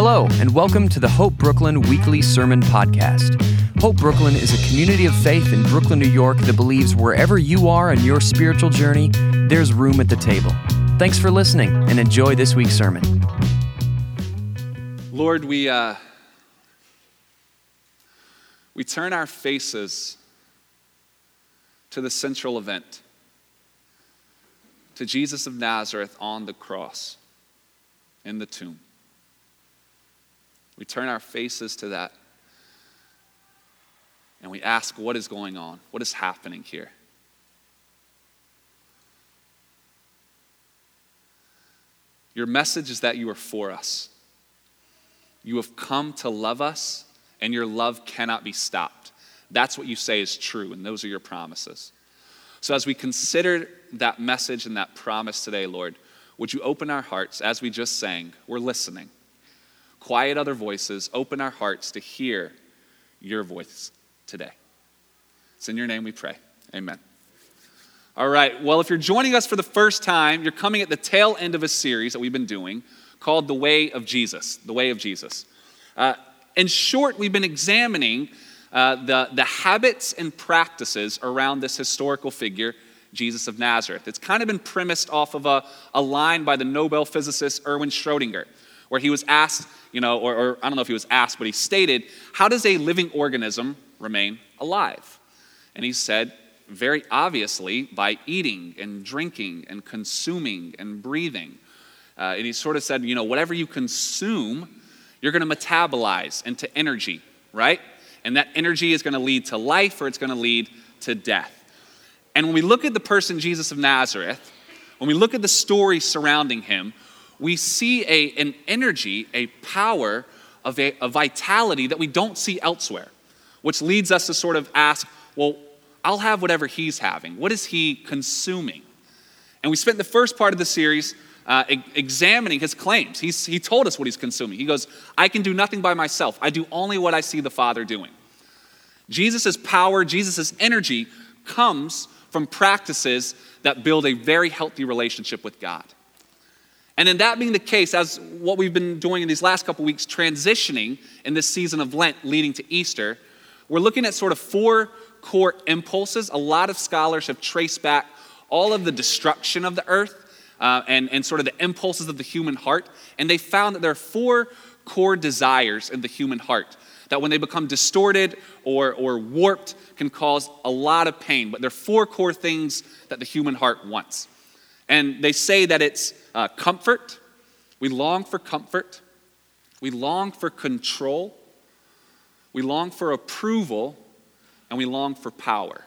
Hello, and welcome to the Hope Brooklyn Weekly Sermon Podcast. Hope Brooklyn is a community of faith in Brooklyn, New York that believes wherever you are in your spiritual journey, there's room at the table. Thanks for listening and enjoy this week's sermon. Lord, we, uh, we turn our faces to the central event, to Jesus of Nazareth on the cross, in the tomb. We turn our faces to that and we ask, What is going on? What is happening here? Your message is that you are for us. You have come to love us, and your love cannot be stopped. That's what you say is true, and those are your promises. So, as we consider that message and that promise today, Lord, would you open our hearts as we just sang? We're listening quiet other voices, open our hearts to hear your voice today. It's in your name we pray. Amen. All right, well, if you're joining us for the first time, you're coming at the tail end of a series that we've been doing called The Way of Jesus. The Way of Jesus. Uh, in short, we've been examining uh, the, the habits and practices around this historical figure, Jesus of Nazareth. It's kind of been premised off of a, a line by the Nobel physicist Erwin Schrödinger, where he was asked you know, or, or I don't know if he was asked, but he stated, How does a living organism remain alive? And he said, very obviously, by eating and drinking and consuming and breathing. Uh, and he sort of said, you know, whatever you consume, you're going to metabolize into energy, right? And that energy is going to lead to life or it's going to lead to death. And when we look at the person Jesus of Nazareth, when we look at the story surrounding him, we see a, an energy, a power, of a, a vitality that we don't see elsewhere, which leads us to sort of ask, well, I'll have whatever he's having. What is he consuming? And we spent the first part of the series uh, e- examining his claims. He's, he told us what he's consuming. He goes, I can do nothing by myself, I do only what I see the Father doing. Jesus' power, Jesus' energy comes from practices that build a very healthy relationship with God. And in that being the case, as what we've been doing in these last couple weeks, transitioning in this season of Lent leading to Easter, we're looking at sort of four core impulses. A lot of scholars have traced back all of the destruction of the earth uh, and, and sort of the impulses of the human heart. And they found that there are four core desires in the human heart that, when they become distorted or, or warped, can cause a lot of pain. But there are four core things that the human heart wants. And they say that it's uh, comfort. We long for comfort. We long for control. We long for approval. And we long for power.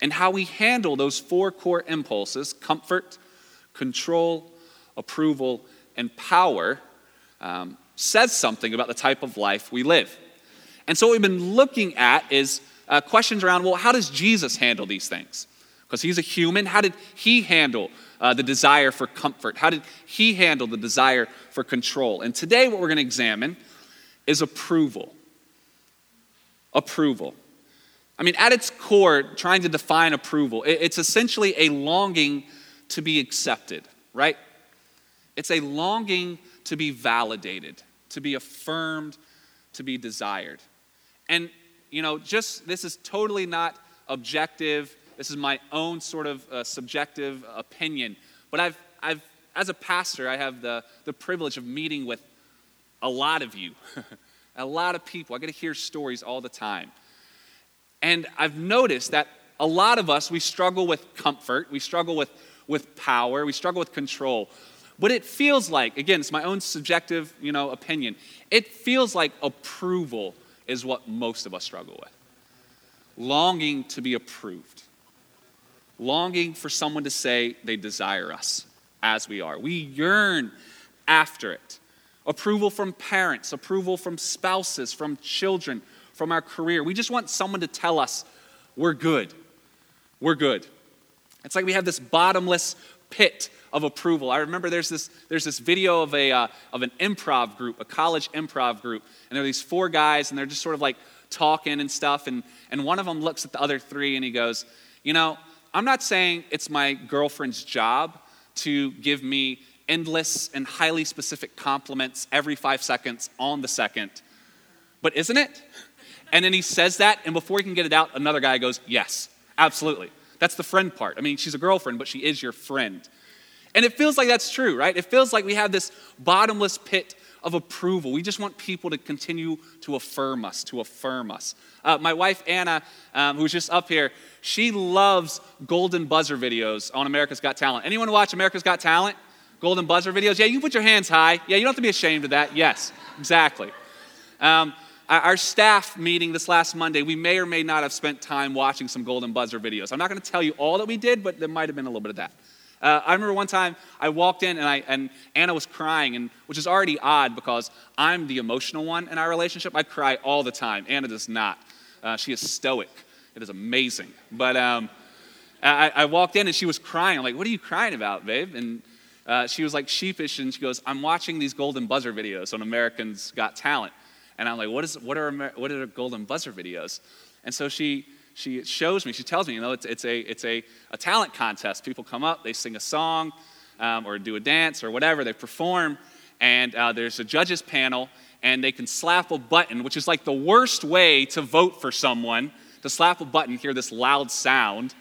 And how we handle those four core impulses comfort, control, approval, and power um, says something about the type of life we live. And so, what we've been looking at is uh, questions around well, how does Jesus handle these things? Because he's a human. How did he handle uh, the desire for comfort? How did he handle the desire for control? And today, what we're going to examine is approval. Approval. I mean, at its core, trying to define approval, it's essentially a longing to be accepted, right? It's a longing to be validated, to be affirmed, to be desired. And, you know, just this is totally not objective this is my own sort of uh, subjective opinion. But I've, I've, as a pastor, I have the, the privilege of meeting with a lot of you, a lot of people. I get to hear stories all the time. And I've noticed that a lot of us, we struggle with comfort, we struggle with, with power, we struggle with control. But it feels like, again, it's my own subjective you know, opinion, it feels like approval is what most of us struggle with. Longing to be approved longing for someone to say they desire us as we are. We yearn after it. Approval from parents, approval from spouses, from children, from our career. We just want someone to tell us we're good. We're good. It's like we have this bottomless pit of approval. I remember there's this, there's this video of, a, uh, of an improv group, a college improv group, and there are these four guys, and they're just sort of like talking and stuff. And, and one of them looks at the other three and he goes, You know, I'm not saying it's my girlfriend's job to give me endless and highly specific compliments every five seconds on the second. But isn't it? And then he says that, and before he can get it out, another guy goes, Yes, absolutely. That's the friend part. I mean, she's a girlfriend, but she is your friend. And it feels like that's true, right? It feels like we have this bottomless pit of approval. We just want people to continue to affirm us, to affirm us. Uh, my wife, Anna, um, who's just up here, she loves golden buzzer videos on America's Got Talent. Anyone watch America's Got Talent? Golden buzzer videos? Yeah, you can put your hands high. Yeah, you don't have to be ashamed of that. Yes, exactly. Um, our staff meeting this last Monday, we may or may not have spent time watching some Golden Buzzer videos. I'm not going to tell you all that we did, but there might have been a little bit of that. Uh, I remember one time I walked in and, I, and Anna was crying, and, which is already odd because I'm the emotional one in our relationship. I cry all the time. Anna does not. Uh, she is stoic. It is amazing. But um, I, I, walked in and she was crying. I'm like, what are you crying about, babe? And uh, she was like sheepish, and she goes, I'm watching these Golden Buzzer videos on Americans Got Talent. And I'm like, what, is, what, are, what are golden buzzer videos? And so she, she shows me, she tells me, you know, it's, it's, a, it's a, a talent contest. People come up, they sing a song um, or do a dance or whatever, they perform, and uh, there's a judges panel, and they can slap a button, which is like the worst way to vote for someone, to slap a button, hear this loud sound.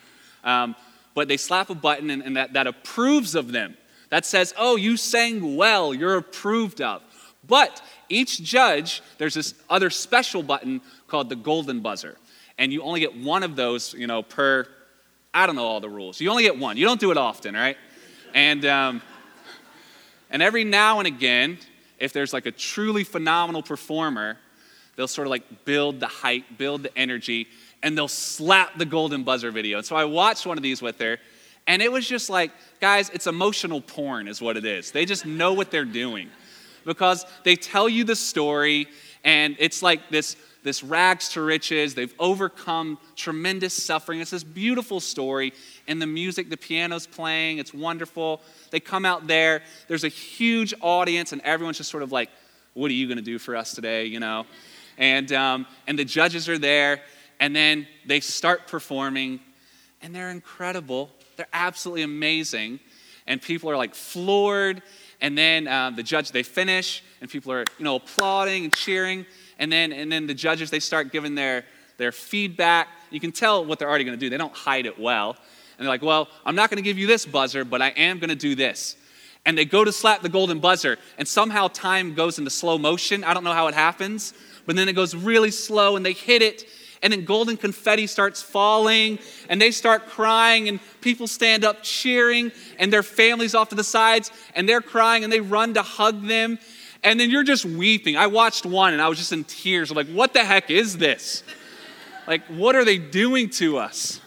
Um, but they slap a button, and, and that, that approves of them. That says, oh, you sang well, you're approved of. But each judge, there's this other special button called the golden buzzer. And you only get one of those, you know, per, I don't know all the rules. You only get one. You don't do it often, right? And, um, and every now and again, if there's like a truly phenomenal performer, they'll sort of like build the hype, build the energy, and they'll slap the golden buzzer video. And so I watched one of these with her, and it was just like, guys, it's emotional porn, is what it is. They just know what they're doing because they tell you the story, and it's like this, this rags to riches. They've overcome tremendous suffering. It's this beautiful story. And the music, the piano's playing, it's wonderful. They come out there, there's a huge audience, and everyone's just sort of like, What are you going to do for us today? You know? And, um, and the judges are there, and then they start performing, and they're incredible. They're absolutely amazing. And people are like floored and then uh, the judge they finish and people are you know applauding and cheering and then and then the judges they start giving their their feedback. You can tell what they're already going to do. They don't hide it well. And they're like well i'm not going to give you this buzzer but i am going to do this. And they go to slap the golden buzzer and somehow time goes into slow motion. I don't know how it happens but then it goes really slow and they hit it and then golden confetti starts falling and they start crying and people stand up cheering and their families off to the sides and they're crying and they run to hug them and then you're just weeping. I watched one and i was just in tears. I'm like what the heck is this? Like what are they doing to us?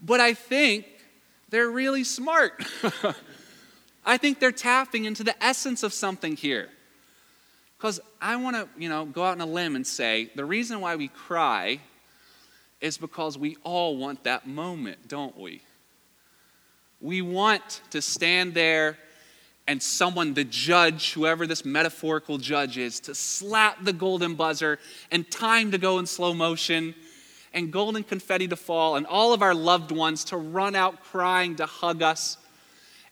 But i think they're really smart. I think they're tapping into the essence of something here. Because I want to, you know, go out on a limb and say the reason why we cry is because we all want that moment, don't we? We want to stand there and someone, the judge, whoever this metaphorical judge is, to slap the golden buzzer and time to go in slow motion and golden confetti to fall and all of our loved ones to run out crying to hug us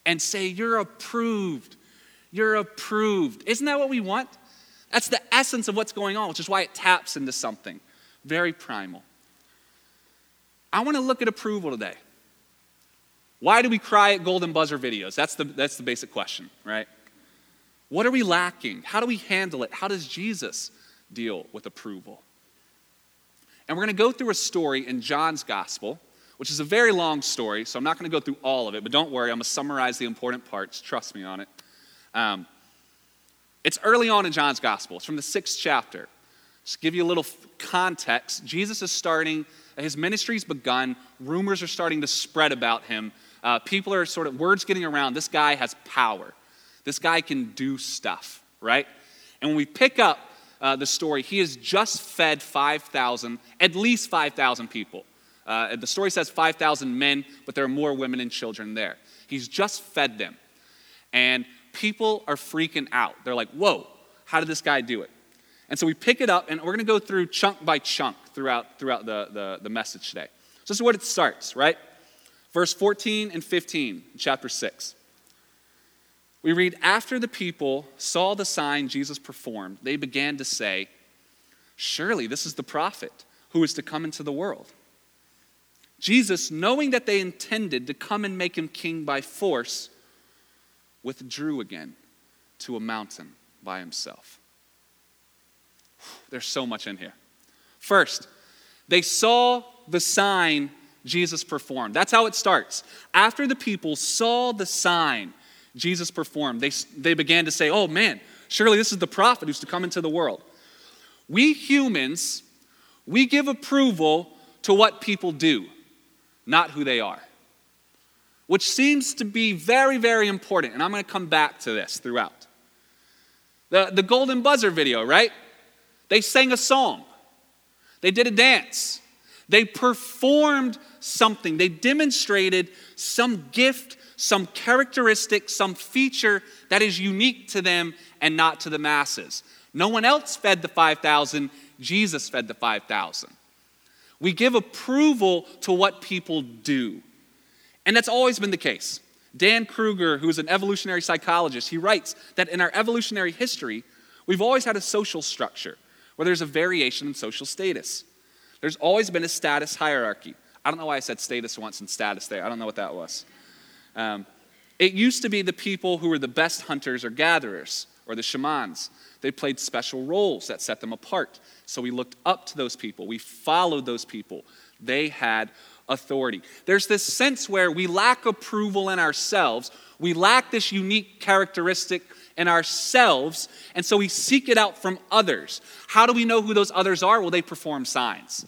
and say, You're approved. You're approved. Isn't that what we want? That's the essence of what's going on, which is why it taps into something very primal. I want to look at approval today. Why do we cry at golden buzzer videos? That's the, that's the basic question, right? What are we lacking? How do we handle it? How does Jesus deal with approval? And we're going to go through a story in John's gospel, which is a very long story, so I'm not going to go through all of it, but don't worry, I'm going to summarize the important parts. Trust me on it. Um, it's early on in John's gospel, it's from the sixth chapter. Just to give you a little context, Jesus is starting, his ministry's begun, rumors are starting to spread about him. Uh, people are sort of, words getting around, this guy has power. This guy can do stuff, right? And when we pick up uh, the story, he has just fed 5,000, at least 5,000 people. Uh, the story says 5,000 men, but there are more women and children there. He's just fed them. And people are freaking out. They're like, whoa, how did this guy do it? And so we pick it up, and we're going to go through chunk by chunk throughout, throughout the, the, the message today. So this is what it starts, right? Verse 14 and 15, chapter 6. We read, After the people saw the sign Jesus performed, they began to say, Surely this is the prophet who is to come into the world. Jesus, knowing that they intended to come and make him king by force, withdrew again to a mountain by himself. There's so much in here. First, they saw the sign Jesus performed. That's how it starts. After the people saw the sign Jesus performed, they, they began to say, Oh man, surely this is the prophet who's to come into the world. We humans, we give approval to what people do, not who they are, which seems to be very, very important. And I'm going to come back to this throughout. The, the Golden Buzzer video, right? They sang a song, they did a dance, they performed something, they demonstrated some gift, some characteristic, some feature that is unique to them and not to the masses. No one else fed the 5,000, Jesus fed the 5,000. We give approval to what people do. And that's always been the case. Dan Kruger, who's an evolutionary psychologist, he writes that in our evolutionary history, we've always had a social structure where there's a variation in social status. There's always been a status hierarchy. I don't know why I said status once and status there. I don't know what that was. Um, it used to be the people who were the best hunters or gatherers, or the shamans. They played special roles that set them apart. So we looked up to those people, we followed those people. They had authority. There's this sense where we lack approval in ourselves, we lack this unique characteristic in ourselves, and so we seek it out from others. How do we know who those others are? Well, they perform signs.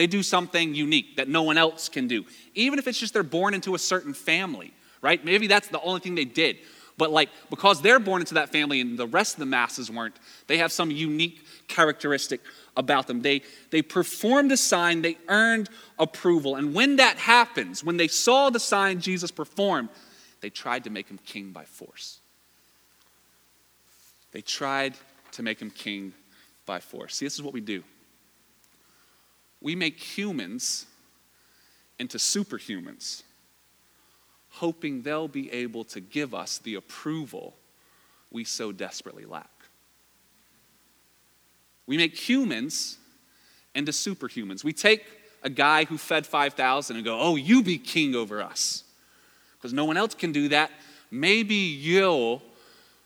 They do something unique that no one else can do, even if it's just they're born into a certain family, right? Maybe that's the only thing they did. But like because they're born into that family and the rest of the masses weren't, they have some unique characteristic about them. They they performed a sign, they earned approval. And when that happens, when they saw the sign Jesus performed, they tried to make him king by force. They tried to make him king by force. See, this is what we do. We make humans into superhumans hoping they'll be able to give us the approval we so desperately lack. We make humans into superhumans. We take a guy who fed 5,000 and go, Oh, you be king over us. Because no one else can do that. Maybe you'll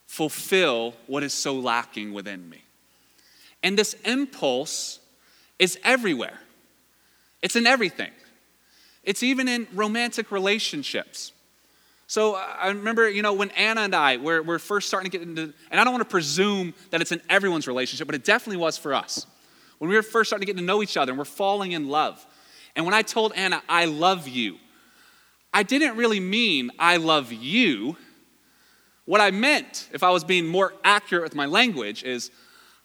fulfill what is so lacking within me. And this impulse is everywhere, it's in everything. It's even in romantic relationships. So I remember, you know, when Anna and I were, were first starting to get into, and I don't want to presume that it's in everyone's relationship, but it definitely was for us. When we were first starting to get to know each other and we're falling in love. And when I told Anna, I love you, I didn't really mean I love you. What I meant, if I was being more accurate with my language, is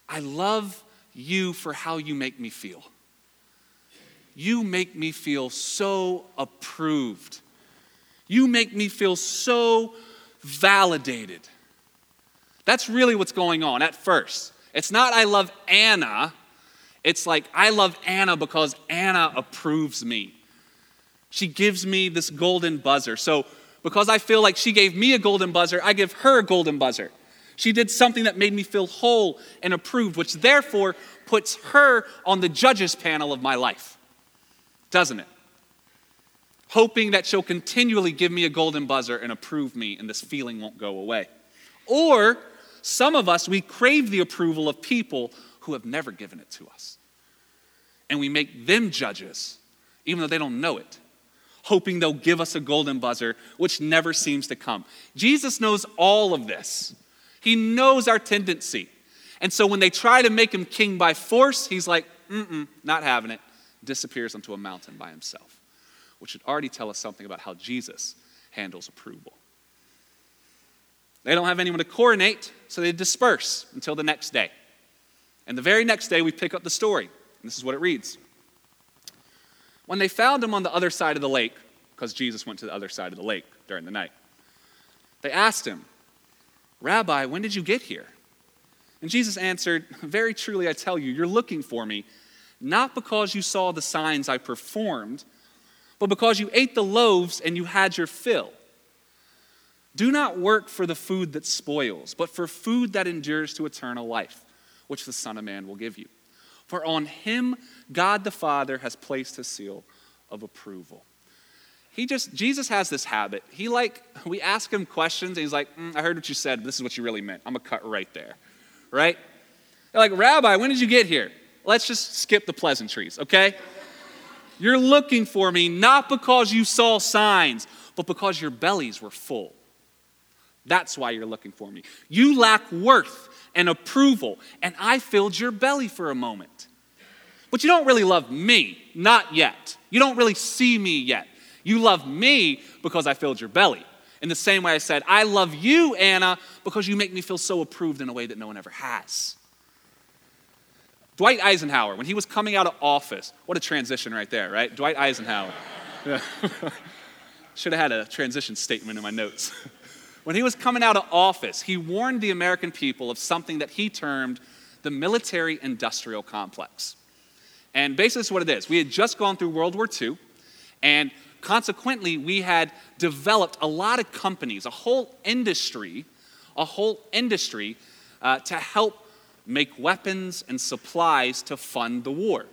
I love you for how you make me feel. You make me feel so approved you make me feel so validated. That's really what's going on at first. It's not, I love Anna. It's like, I love Anna because Anna approves me. She gives me this golden buzzer. So, because I feel like she gave me a golden buzzer, I give her a golden buzzer. She did something that made me feel whole and approved, which therefore puts her on the judges panel of my life. Doesn't it? hoping that she'll continually give me a golden buzzer and approve me, and this feeling won't go away. Or some of us, we crave the approval of people who have never given it to us. And we make them judges, even though they don't know it, hoping they'll give us a golden buzzer, which never seems to come. Jesus knows all of this, He knows our tendency. And so when they try to make him king by force, he's like, mm mm, not having it, disappears onto a mountain by himself which should already tell us something about how Jesus handles approval. They don't have anyone to coronate, so they disperse until the next day. And the very next day, we pick up the story. And this is what it reads When they found him on the other side of the lake, because Jesus went to the other side of the lake during the night, they asked him, Rabbi, when did you get here? And Jesus answered, Very truly I tell you, you're looking for me, not because you saw the signs I performed but because you ate the loaves and you had your fill. Do not work for the food that spoils, but for food that endures to eternal life, which the Son of Man will give you. For on him God the Father has placed his seal of approval. He just, Jesus has this habit. He like, we ask him questions, and he's like, mm, I heard what you said, but this is what you really meant. I'm gonna cut right there, right? They're like, Rabbi, when did you get here? Let's just skip the pleasantries, okay? You're looking for me not because you saw signs, but because your bellies were full. That's why you're looking for me. You lack worth and approval, and I filled your belly for a moment. But you don't really love me, not yet. You don't really see me yet. You love me because I filled your belly. In the same way I said, I love you, Anna, because you make me feel so approved in a way that no one ever has. Dwight Eisenhower, when he was coming out of office, what a transition right there, right? Dwight Eisenhower. Should have had a transition statement in my notes. when he was coming out of office, he warned the American people of something that he termed the military industrial complex. And basically, this is what it is. We had just gone through World War II, and Consequently, we had developed a lot of companies, a whole industry, a whole industry uh, to help make weapons and supplies to fund the war,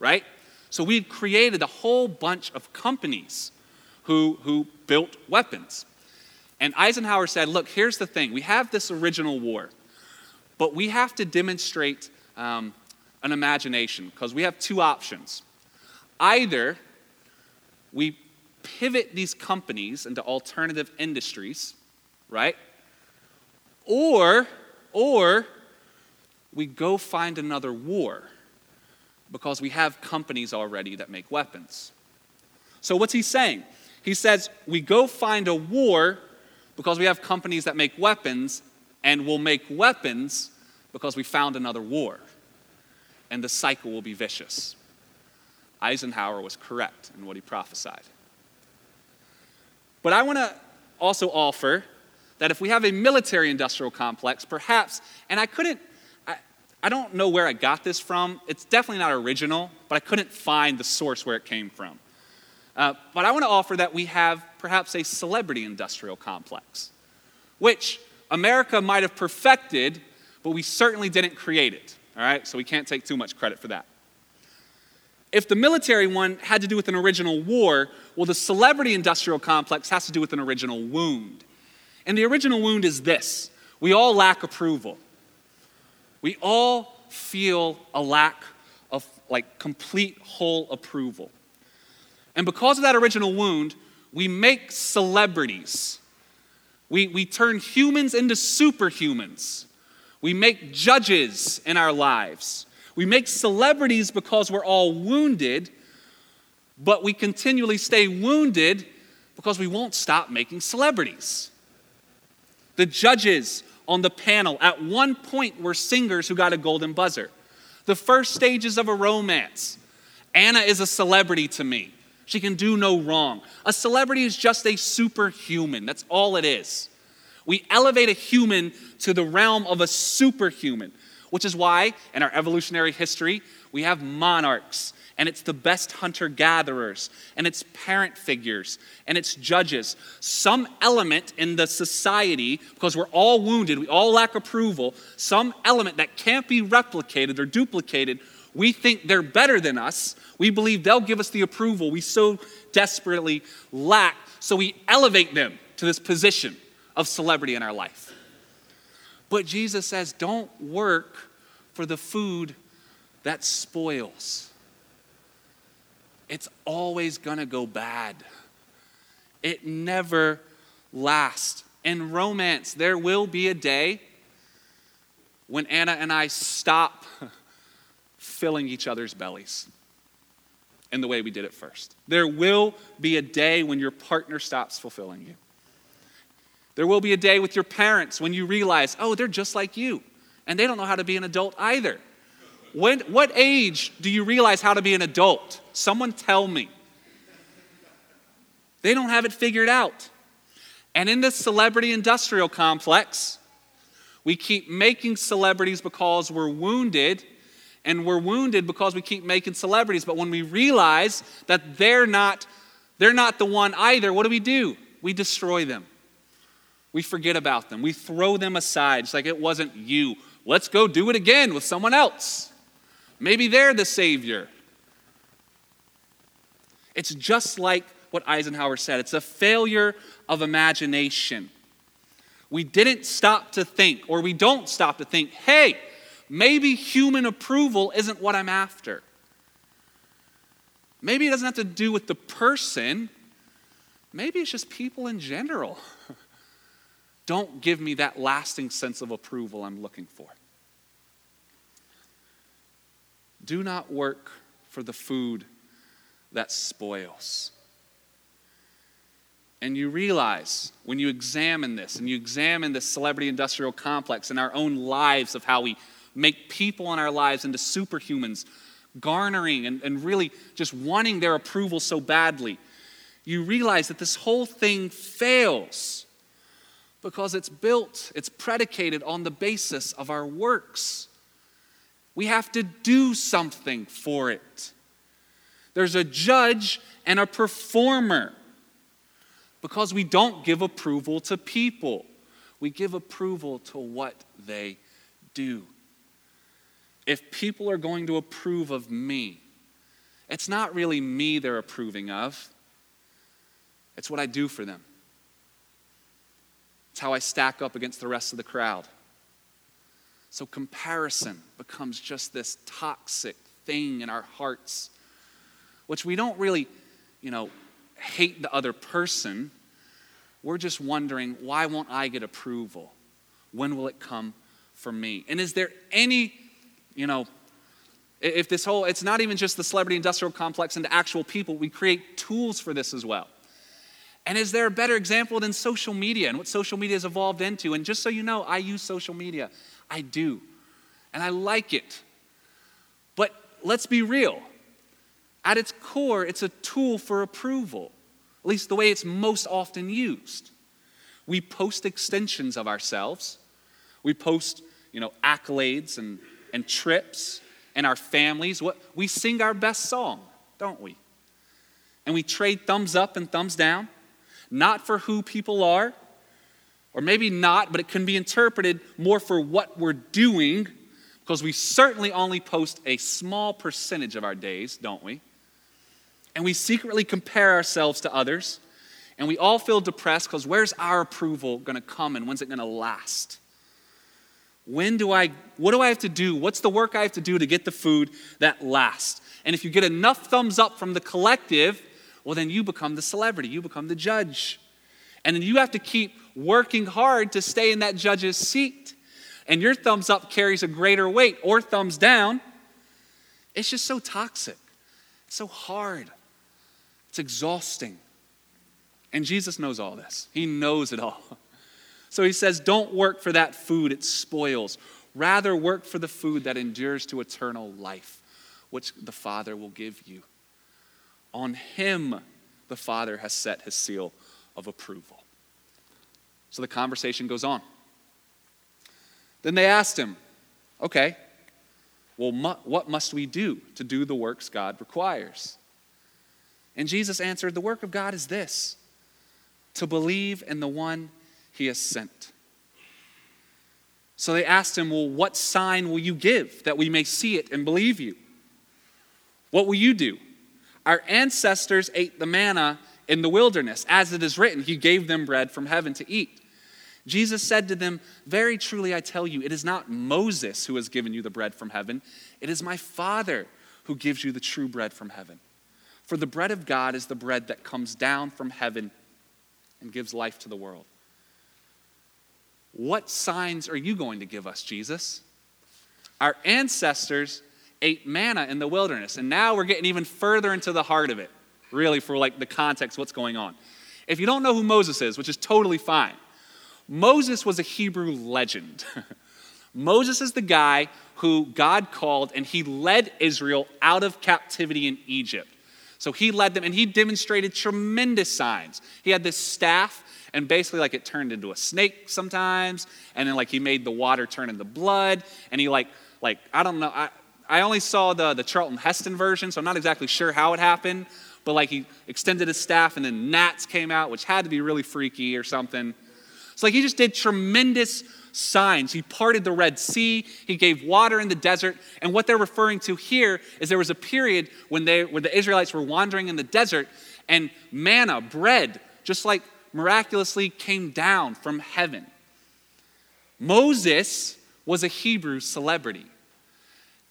right? So we had created a whole bunch of companies who, who built weapons. And Eisenhower said, look, here's the thing we have this original war, but we have to demonstrate um, an imagination because we have two options. Either we pivot these companies into alternative industries, right? Or, or we go find another war because we have companies already that make weapons. So, what's he saying? He says, we go find a war because we have companies that make weapons, and we'll make weapons because we found another war. And the cycle will be vicious. Eisenhower was correct in what he prophesied. But I want to also offer that if we have a military industrial complex, perhaps, and I couldn't, I, don't know where I got this from. It's definitely not original, but I couldn't find the source where it came from. Uh, but I want to offer that we have perhaps a celebrity industrial complex, which America might have perfected, but we certainly didn't create it. All right, so we can't take too much credit for that. If the military one had to do with an original war, well, the celebrity industrial complex has to do with an original wound. And the original wound is this we all lack approval. We all feel a lack of like complete whole approval. And because of that original wound, we make celebrities. We, we turn humans into superhumans. We make judges in our lives. We make celebrities because we're all wounded, but we continually stay wounded because we won't stop making celebrities. The judges on the panel at one point were singers who got a golden buzzer. The first stages of a romance. Anna is a celebrity to me. She can do no wrong. A celebrity is just a superhuman. That's all it is. We elevate a human to the realm of a superhuman which is why in our evolutionary history, we have monarchs, and it's the best hunter gatherers, and it's parent figures, and it's judges. Some element in the society, because we're all wounded, we all lack approval, some element that can't be replicated or duplicated, we think they're better than us. We believe they'll give us the approval we so desperately lack, so we elevate them to this position of celebrity in our life. But Jesus says, don't work for the food that spoils. It's always gonna go bad. It never lasts. In romance, there will be a day when Anna and I stop filling each other's bellies in the way we did it first. There will be a day when your partner stops fulfilling you. There will be a day with your parents when you realize, oh, they're just like you, and they don't know how to be an adult either. When, what age do you realize how to be an adult? Someone tell me. They don't have it figured out. And in this celebrity industrial complex, we keep making celebrities because we're wounded, and we're wounded because we keep making celebrities. But when we realize that they're not, they're not the one either, what do we do? We destroy them. We forget about them. We throw them aside. It's like it wasn't you. Let's go do it again with someone else. Maybe they're the Savior. It's just like what Eisenhower said it's a failure of imagination. We didn't stop to think, or we don't stop to think, hey, maybe human approval isn't what I'm after. Maybe it doesn't have to do with the person, maybe it's just people in general. don't give me that lasting sense of approval I'm looking for. Do not work for the food that spoils. And you realize when you examine this and you examine the celebrity industrial complex and our own lives of how we make people in our lives into superhumans, garnering and, and really just wanting their approval so badly, you realize that this whole thing fails because it's built, it's predicated on the basis of our works. We have to do something for it. There's a judge and a performer because we don't give approval to people, we give approval to what they do. If people are going to approve of me, it's not really me they're approving of, it's what I do for them. How I stack up against the rest of the crowd. So comparison becomes just this toxic thing in our hearts, which we don't really, you know, hate the other person. We're just wondering, why won't I get approval? When will it come for me? And is there any, you know, if this whole, it's not even just the celebrity industrial complex into actual people, we create tools for this as well. And is there a better example than social media and what social media has evolved into? And just so you know, I use social media. I do. And I like it. But let's be real. At its core, it's a tool for approval, at least the way it's most often used. We post extensions of ourselves. We post, you know, accolades and, and trips and our families. What, we sing our best song, don't we? And we trade thumbs up and thumbs down, not for who people are, or maybe not, but it can be interpreted more for what we're doing, because we certainly only post a small percentage of our days, don't we? and we secretly compare ourselves to others, and we all feel depressed because where's our approval going to come and when's it going to last? When do I, what do I have to do? What's the work I have to do to get the food that lasts? And if you get enough thumbs up from the collective, well, then you become the celebrity, you become the judge. And then you have to keep working hard to stay in that judge's seat. And your thumbs up carries a greater weight, or thumbs down. It's just so toxic, it's so hard. It's exhausting. And Jesus knows all this, He knows it all. So He says, Don't work for that food, it spoils. Rather, work for the food that endures to eternal life, which the Father will give you. On Him, the Father has set His seal of approval. So the conversation goes on. Then they asked him, Okay, well, mu- what must we do to do the works God requires? And Jesus answered, The work of God is this to believe in the one he has sent. So they asked him, Well, what sign will you give that we may see it and believe you? What will you do? Our ancestors ate the manna in the wilderness. As it is written, He gave them bread from heaven to eat. Jesus said to them, Very truly I tell you, it is not Moses who has given you the bread from heaven, it is my Father who gives you the true bread from heaven. For the bread of God is the bread that comes down from heaven and gives life to the world. What signs are you going to give us, Jesus? Our ancestors ate manna in the wilderness, and now we're getting even further into the heart of it, really, for like the context, what's going on. If you don't know who Moses is, which is totally fine, Moses was a Hebrew legend. Moses is the guy who God called and he led Israel out of captivity in Egypt. So he led them and he demonstrated tremendous signs. He had this staff and basically like it turned into a snake sometimes and then like he made the water turn into blood and he like like I don't know I I only saw the the Charlton Heston version so I'm not exactly sure how it happened but like he extended his staff and then gnats came out which had to be really freaky or something. It's like he just did tremendous signs. He parted the Red Sea, he gave water in the desert. And what they're referring to here is there was a period when, they, when the Israelites were wandering in the desert and manna, bread, just like miraculously came down from heaven. Moses was a Hebrew celebrity.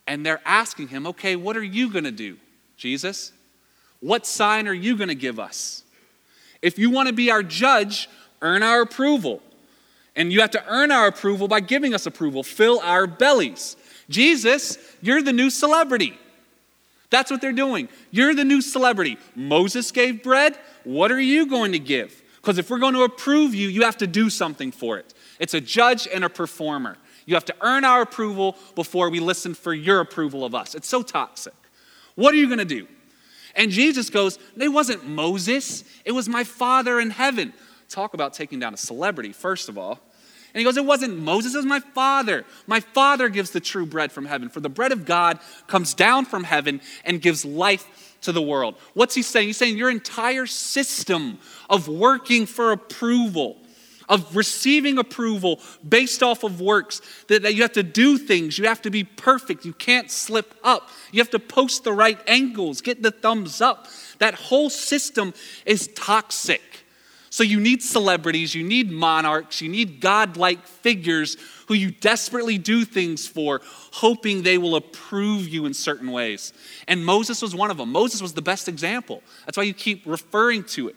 And they're asking him, okay, what are you going to do, Jesus? What sign are you going to give us? If you want to be our judge, earn our approval. And you have to earn our approval by giving us approval. Fill our bellies. Jesus, you're the new celebrity. That's what they're doing. You're the new celebrity. Moses gave bread. What are you going to give? Because if we're going to approve you, you have to do something for it. It's a judge and a performer. You have to earn our approval before we listen for your approval of us. It's so toxic. What are you going to do? And Jesus goes, It wasn't Moses, it was my Father in heaven. Talk about taking down a celebrity, first of all. And he goes, It wasn't Moses, it was my father. My father gives the true bread from heaven. For the bread of God comes down from heaven and gives life to the world. What's he saying? He's saying your entire system of working for approval, of receiving approval based off of works, that, that you have to do things, you have to be perfect, you can't slip up, you have to post the right angles, get the thumbs up. That whole system is toxic. So you need celebrities, you need monarchs, you need godlike figures who you desperately do things for, hoping they will approve you in certain ways. And Moses was one of them. Moses was the best example. That's why you keep referring to it.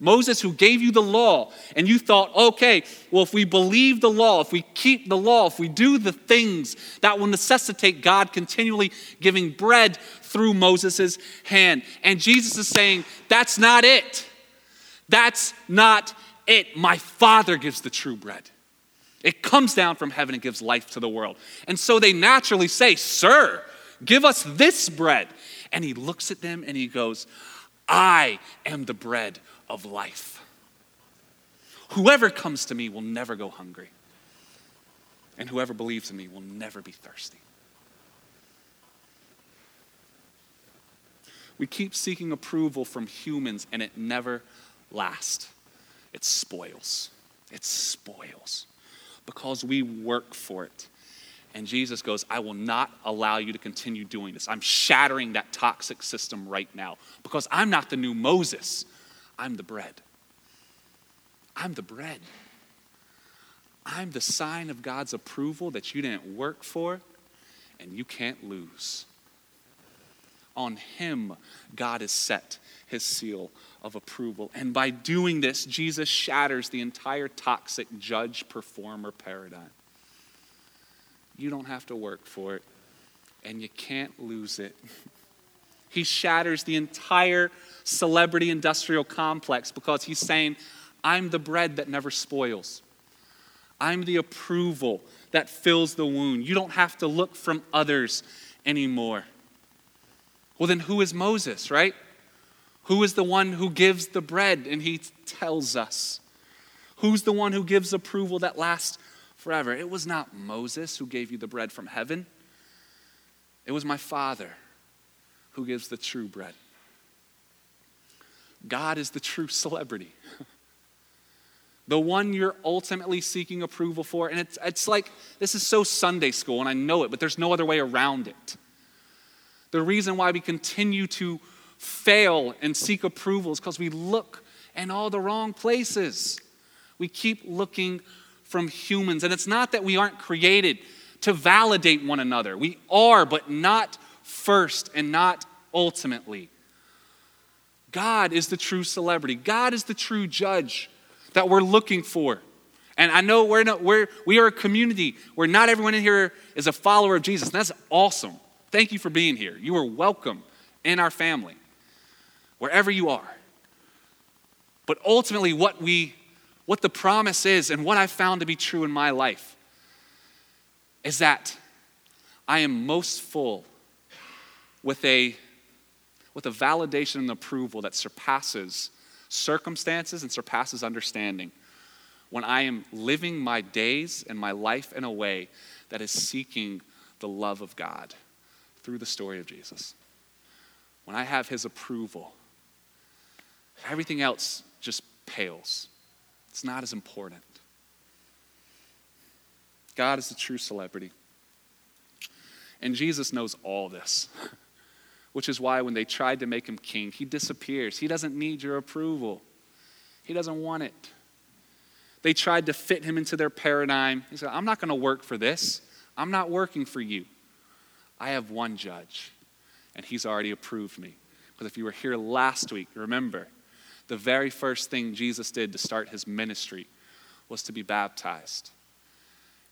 Moses, who gave you the law, and you thought, okay, well, if we believe the law, if we keep the law, if we do the things that will necessitate God continually giving bread through Moses' hand. And Jesus is saying, that's not it. That's not it. My Father gives the true bread. It comes down from heaven and gives life to the world. And so they naturally say, Sir, give us this bread. And he looks at them and he goes, I am the bread of life. Whoever comes to me will never go hungry, and whoever believes in me will never be thirsty. We keep seeking approval from humans, and it never lasts. It spoils. It spoils because we work for it. And Jesus goes, I will not allow you to continue doing this. I'm shattering that toxic system right now because I'm not the new Moses. I'm the bread. I'm the bread. I'm the sign of God's approval that you didn't work for and you can't lose. On Him, God has set His seal of approval. And by doing this, Jesus shatters the entire toxic judge performer paradigm. You don't have to work for it, and you can't lose it. He shatters the entire celebrity industrial complex because he's saying, I'm the bread that never spoils. I'm the approval that fills the wound. You don't have to look from others anymore. Well, then who is Moses, right? Who is the one who gives the bread? And he tells us. Who's the one who gives approval that lasts forever? It was not Moses who gave you the bread from heaven, it was my Father who gives the true bread. God is the true celebrity. the one you're ultimately seeking approval for. And it's, it's like, this is so Sunday school, and I know it, but there's no other way around it. The reason why we continue to fail and seek approvals because we look in all the wrong places. We keep looking from humans. And it's not that we aren't created to validate one another. We are, but not first and not ultimately. God is the true celebrity, God is the true judge that we're looking for. And I know we're, not, we're we are a community where not everyone in here is a follower of Jesus. And that's awesome. Thank you for being here. You are welcome in our family wherever you are. But ultimately, what we what the promise is and what I've found to be true in my life is that I am most full with a with a validation and approval that surpasses circumstances and surpasses understanding when I am living my days and my life in a way that is seeking the love of God through the story of Jesus. When I have his approval Everything else just pales. It's not as important. God is the true celebrity. And Jesus knows all this, which is why when they tried to make him king, he disappears. He doesn't need your approval, he doesn't want it. They tried to fit him into their paradigm. He said, I'm not going to work for this. I'm not working for you. I have one judge, and he's already approved me. Because if you were here last week, remember, the very first thing Jesus did to start his ministry was to be baptized.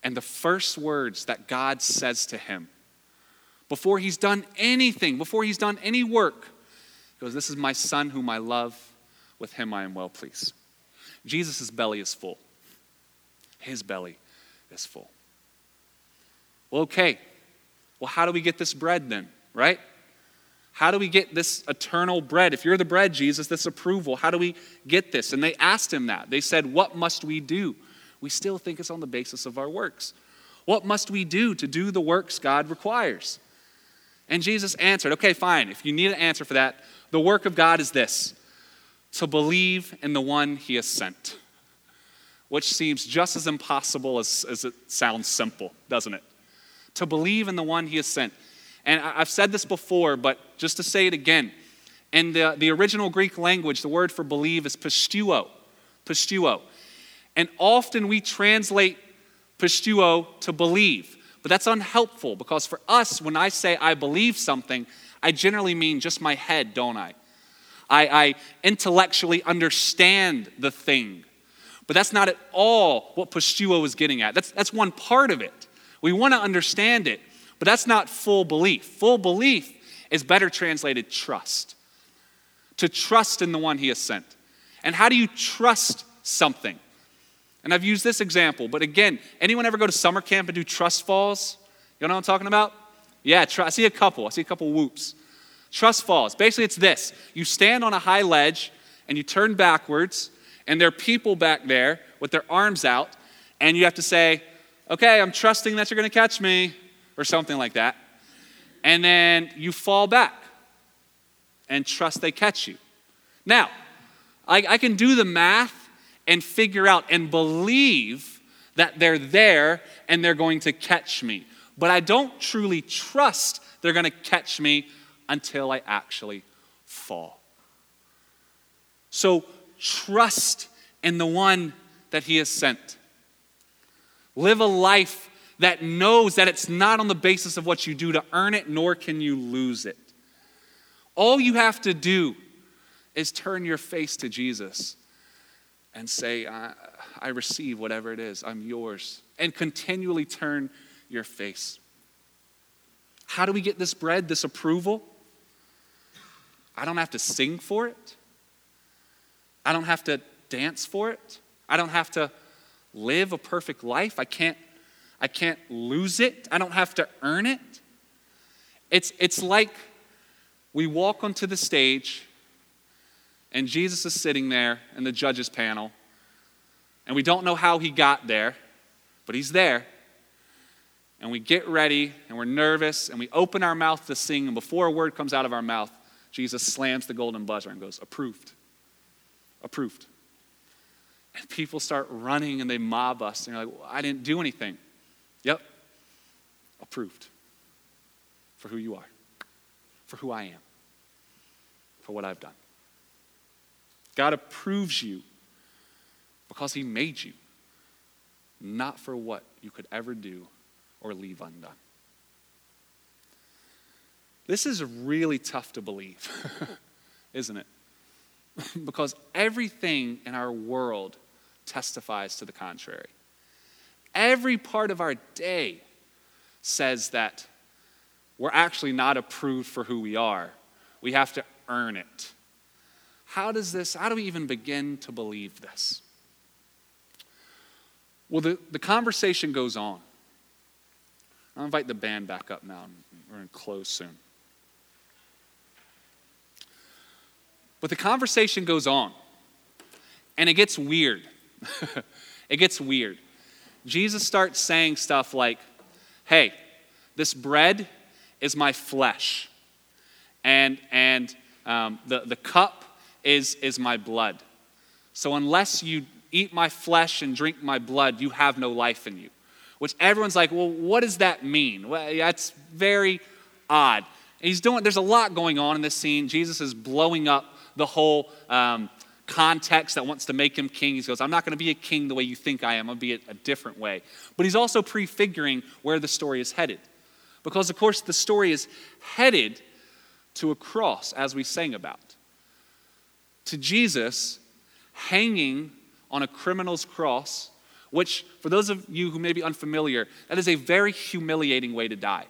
And the first words that God says to him before he's done anything, before he's done any work, He goes, This is my son whom I love, with him I am well pleased. Jesus' belly is full. His belly is full. Well, okay. Well, how do we get this bread then, right? How do we get this eternal bread? If you're the bread, Jesus, this approval, how do we get this? And they asked him that. They said, What must we do? We still think it's on the basis of our works. What must we do to do the works God requires? And Jesus answered, Okay, fine. If you need an answer for that, the work of God is this to believe in the one he has sent, which seems just as impossible as, as it sounds simple, doesn't it? To believe in the one he has sent. And I've said this before, but just to say it again, in the, the original Greek language, the word for believe is pistuo, Pisteuo. And often we translate pisteuo to believe, but that's unhelpful because for us, when I say I believe something, I generally mean just my head, don't I? I, I intellectually understand the thing. But that's not at all what pisteuo was getting at. That's, that's one part of it. We want to understand it, but that's not full belief. Full belief is better translated trust. To trust in the one he has sent. And how do you trust something? And I've used this example, but again, anyone ever go to summer camp and do trust falls? You know what I'm talking about? Yeah, tr- I see a couple. I see a couple whoops. Trust falls. Basically, it's this you stand on a high ledge and you turn backwards, and there are people back there with their arms out, and you have to say, Okay, I'm trusting that you're going to catch me, or something like that. And then you fall back and trust they catch you. Now, I, I can do the math and figure out and believe that they're there and they're going to catch me. But I don't truly trust they're going to catch me until I actually fall. So trust in the one that He has sent. Live a life that knows that it's not on the basis of what you do to earn it, nor can you lose it. All you have to do is turn your face to Jesus and say, I, I receive whatever it is, I'm yours. And continually turn your face. How do we get this bread, this approval? I don't have to sing for it. I don't have to dance for it. I don't have to live a perfect life. I can't, I can't lose it. I don't have to earn it. It's, it's like we walk onto the stage and Jesus is sitting there in the judges panel, and we don't know how he got there, but he's there. And we get ready, and we're nervous, and we open our mouth to sing, and before a word comes out of our mouth, Jesus slams the golden buzzer and goes, Approved. Approved. And people start running and they mob us. And you're like, well, I didn't do anything. Yep. Approved. For who you are, for who I am, for what I've done. God approves you because He made you, not for what you could ever do or leave undone. This is really tough to believe, isn't it? because everything in our world testifies to the contrary. Every part of our day says that we're actually not approved for who we are. We have to earn it. How does this, how do we even begin to believe this? Well, the, the conversation goes on. I'll invite the band back up now. We're going to close soon. But the conversation goes on, and it gets weird. it gets weird. Jesus starts saying stuff like, Hey, this bread is my flesh, and, and um, the, the cup is, is my blood. So unless you eat my flesh and drink my blood, you have no life in you. which everyone's like, well, what does that mean? Well, that's very odd. He's doing, there's a lot going on in this scene. Jesus is blowing up the whole um, context that wants to make him king. He goes, I'm not going to be a king the way you think I am, I'm going to be a different way. But he's also prefiguring where the story is headed. Because, of course, the story is headed to a cross, as we sang about. To Jesus hanging on a criminal's cross, which, for those of you who may be unfamiliar, that is a very humiliating way to die.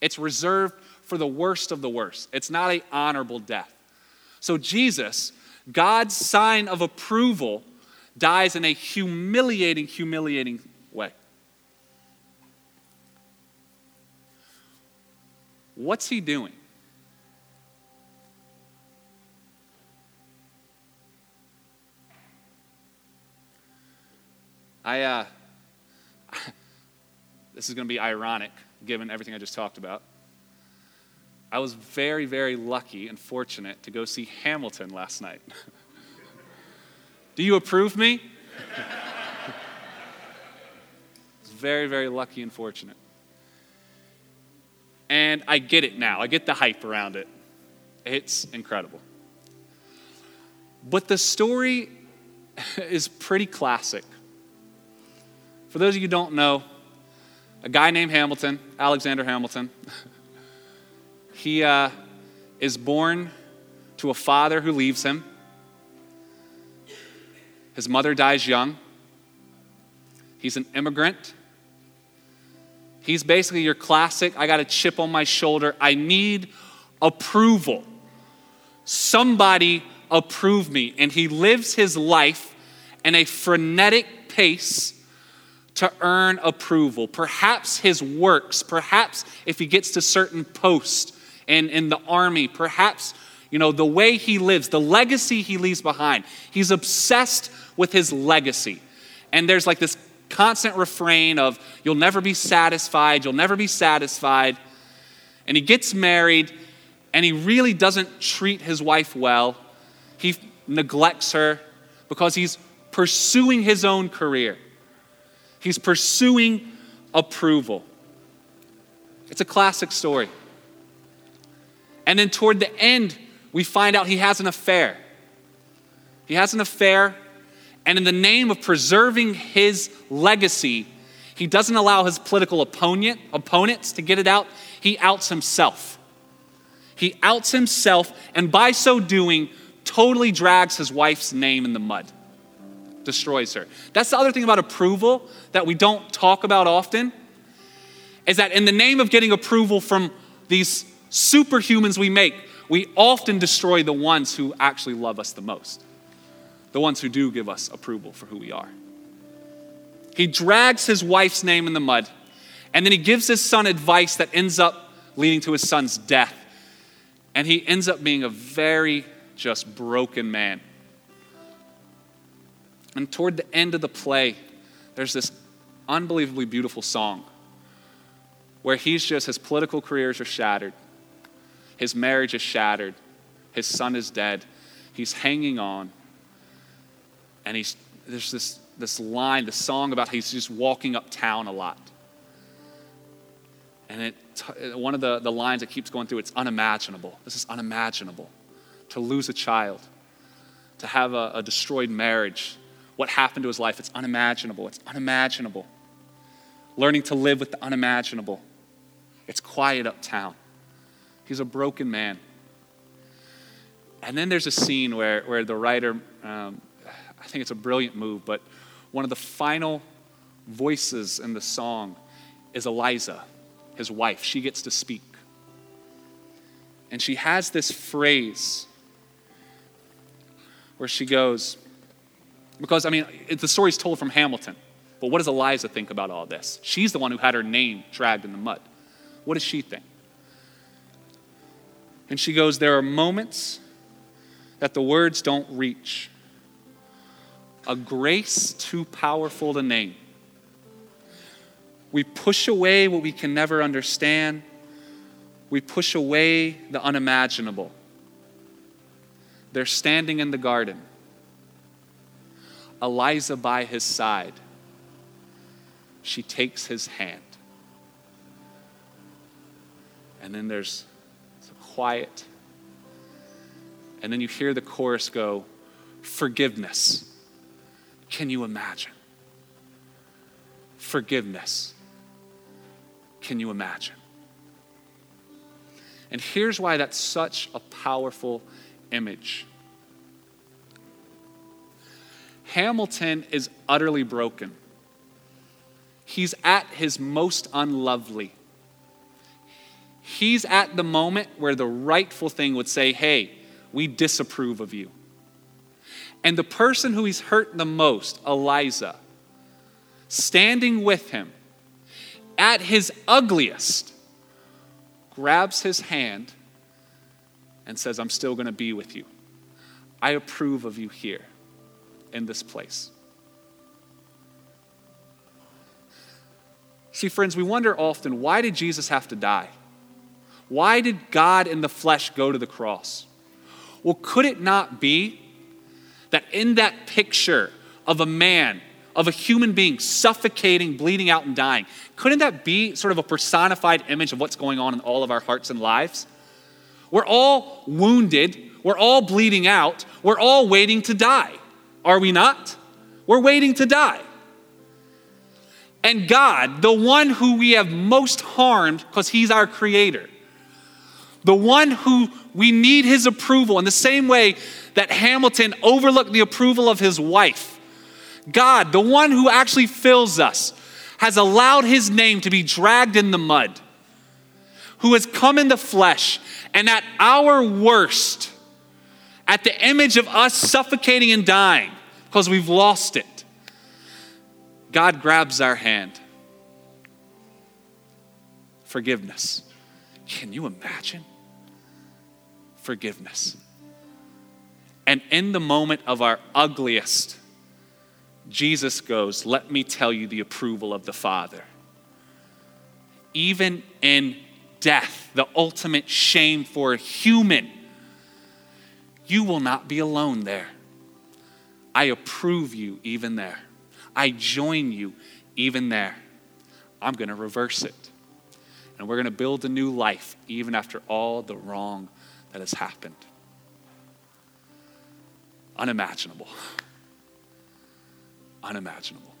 It's reserved for the worst of the worst, it's not an honorable death. So, Jesus, God's sign of approval, dies in a humiliating, humiliating way. What's he doing? I, uh, this is going to be ironic given everything I just talked about. I was very, very lucky and fortunate to go see Hamilton last night. Do you approve me? very, very lucky and fortunate. And I get it now. I get the hype around it. It's incredible. But the story is pretty classic. For those of you who don't know, a guy named Hamilton, Alexander Hamilton, he uh, is born to a father who leaves him. His mother dies young. He's an immigrant. He's basically your classic I got a chip on my shoulder. I need approval. Somebody approve me. And he lives his life in a frenetic pace to earn approval. Perhaps his works, perhaps if he gets to certain posts in, in the army, perhaps, you know, the way he lives, the legacy he leaves behind. He's obsessed with his legacy. And there's like this constant refrain of, you'll never be satisfied, you'll never be satisfied. And he gets married, and he really doesn't treat his wife well. He neglects her because he's pursuing his own career. He's pursuing approval. It's a classic story. And then toward the end, we find out he has an affair. He has an affair, and in the name of preserving his legacy, he doesn't allow his political opponent, opponents to get it out. He outs himself. He outs himself, and by so doing, totally drags his wife's name in the mud destroys her. That's the other thing about approval that we don't talk about often is that in the name of getting approval from these superhumans we make, we often destroy the ones who actually love us the most, the ones who do give us approval for who we are. He drags his wife's name in the mud, and then he gives his son advice that ends up leading to his son's death. And he ends up being a very just broken man. And toward the end of the play, there's this unbelievably beautiful song where he's just, his political careers are shattered, his marriage is shattered, his son is dead, he's hanging on. And he's, there's this, this line, the song about he's just walking uptown a lot. And it, one of the, the lines that keeps going through, it's unimaginable. This is unimaginable. To lose a child, to have a, a destroyed marriage, what happened to his life. It's unimaginable. It's unimaginable. Learning to live with the unimaginable. It's quiet uptown. He's a broken man. And then there's a scene where, where the writer, um, I think it's a brilliant move, but one of the final voices in the song is Eliza, his wife. She gets to speak. And she has this phrase where she goes, because, I mean, the story's told from Hamilton. But what does Eliza think about all this? She's the one who had her name dragged in the mud. What does she think? And she goes, There are moments that the words don't reach, a grace too powerful to name. We push away what we can never understand, we push away the unimaginable. They're standing in the garden Eliza by his side. she takes his hand. And then there's quiet. And then you hear the chorus go, Forgiveness. Can you imagine? Forgiveness. Can you imagine? And here's why that's such a powerful image. Hamilton is utterly broken. He's at his most unlovely. He's at the moment where the rightful thing would say, Hey, we disapprove of you. And the person who he's hurt the most, Eliza, standing with him at his ugliest, grabs his hand and says, I'm still going to be with you. I approve of you here in this place. See, friends, we wonder often why did Jesus have to die? Why did God in the flesh go to the cross? Well, could it not be that in that picture of a man, of a human being suffocating, bleeding out, and dying, couldn't that be sort of a personified image of what's going on in all of our hearts and lives? We're all wounded, we're all bleeding out, we're all waiting to die. Are we not? We're waiting to die. And God, the one who we have most harmed because He's our creator, the one who we need His approval in the same way that Hamilton overlooked the approval of his wife, God, the one who actually fills us, has allowed His name to be dragged in the mud, who has come in the flesh, and at our worst, at the image of us suffocating and dying because we've lost it, God grabs our hand. Forgiveness. Can you imagine? Forgiveness. And in the moment of our ugliest, Jesus goes, Let me tell you the approval of the Father. Even in death, the ultimate shame for a human, you will not be alone there. I approve you even there. I join you even there. I'm going to reverse it. And we're going to build a new life even after all the wrong that has happened. Unimaginable. Unimaginable.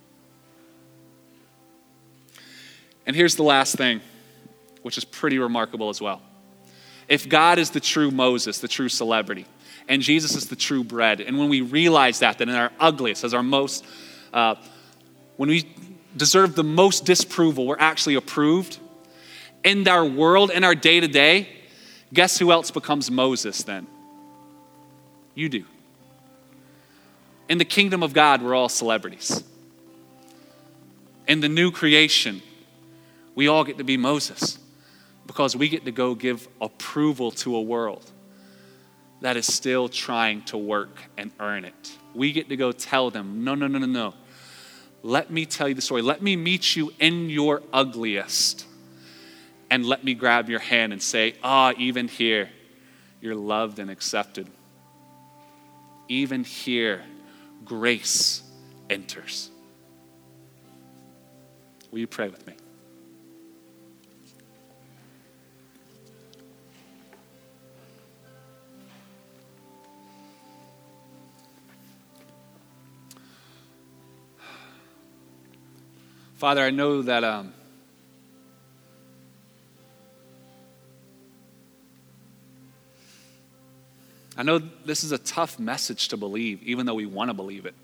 And here's the last thing, which is pretty remarkable as well. If God is the true Moses, the true celebrity, and Jesus is the true bread, and when we realize that, that in our ugliest, as our most uh, when we deserve the most disapproval, we're actually approved. In our world, in our day to day, guess who else becomes Moses then? You do. In the kingdom of God, we're all celebrities. In the new creation, we all get to be Moses because we get to go give approval to a world that is still trying to work and earn it. We get to go tell them, no, no, no, no, no. Let me tell you the story. Let me meet you in your ugliest. And let me grab your hand and say, ah, even here, you're loved and accepted. Even here, grace enters. Will you pray with me? Father, I know that um, I know this is a tough message to believe, even though we want to believe it.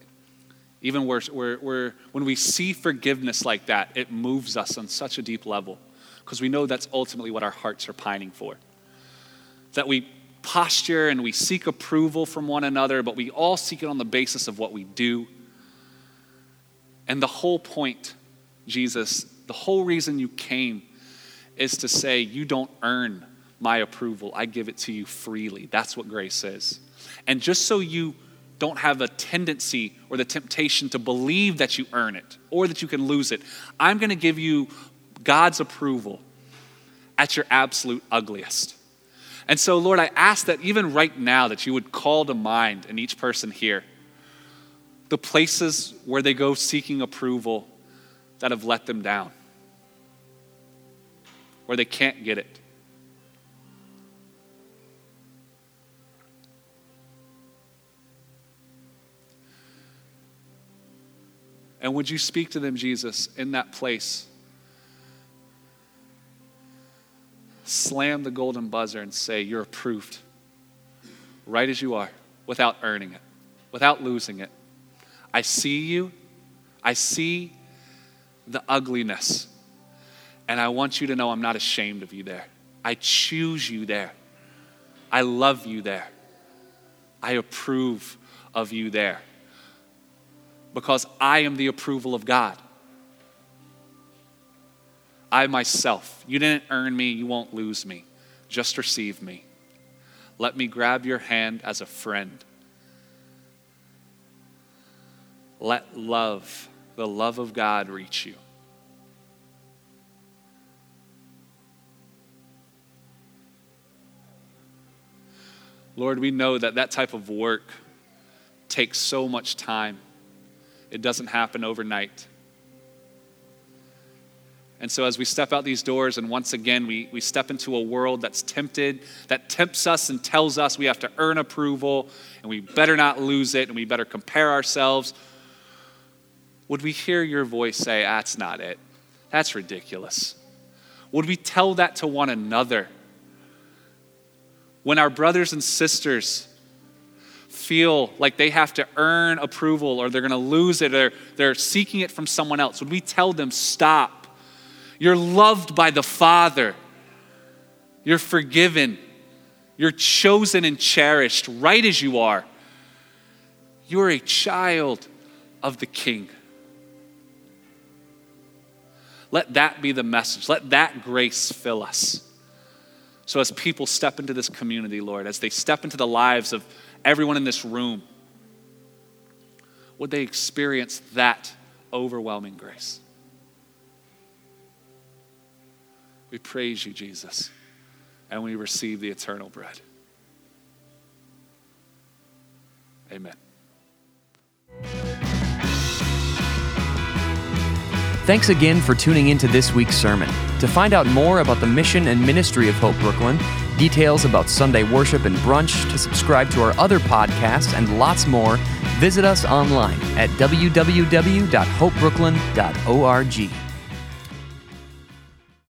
Even where, where, where, when we see forgiveness like that, it moves us on such a deep level because we know that's ultimately what our hearts are pining for. That we posture and we seek approval from one another, but we all seek it on the basis of what we do. And the whole point Jesus, the whole reason you came is to say, You don't earn my approval. I give it to you freely. That's what grace is. And just so you don't have a tendency or the temptation to believe that you earn it or that you can lose it, I'm going to give you God's approval at your absolute ugliest. And so, Lord, I ask that even right now that you would call to mind in each person here the places where they go seeking approval that have let them down, where they can't get it. And would you speak to them, Jesus, in that place? Slam the golden buzzer and say, You're approved, right as you are, without earning it, without losing it. I see you. I see the ugliness. And I want you to know I'm not ashamed of you there. I choose you there. I love you there. I approve of you there because I am the approval of God. I myself, you didn't earn me, you won't lose me. Just receive me. Let me grab your hand as a friend. Let love, the love of God, reach you. Lord, we know that that type of work takes so much time. It doesn't happen overnight. And so, as we step out these doors, and once again, we, we step into a world that's tempted, that tempts us and tells us we have to earn approval, and we better not lose it, and we better compare ourselves. Would we hear your voice say, That's not it? That's ridiculous. Would we tell that to one another? When our brothers and sisters feel like they have to earn approval or they're going to lose it or they're seeking it from someone else? Would we tell them, stop? You're loved by the Father, you're forgiven, you're chosen and cherished right as you are. You're a child of the King. Let that be the message. Let that grace fill us. So, as people step into this community, Lord, as they step into the lives of everyone in this room, would they experience that overwhelming grace? We praise you, Jesus, and we receive the eternal bread. Amen. Thanks again for tuning into this week's sermon. To find out more about the mission and ministry of Hope Brooklyn, details about Sunday worship and brunch, to subscribe to our other podcasts, and lots more, visit us online at www.hopebrooklyn.org.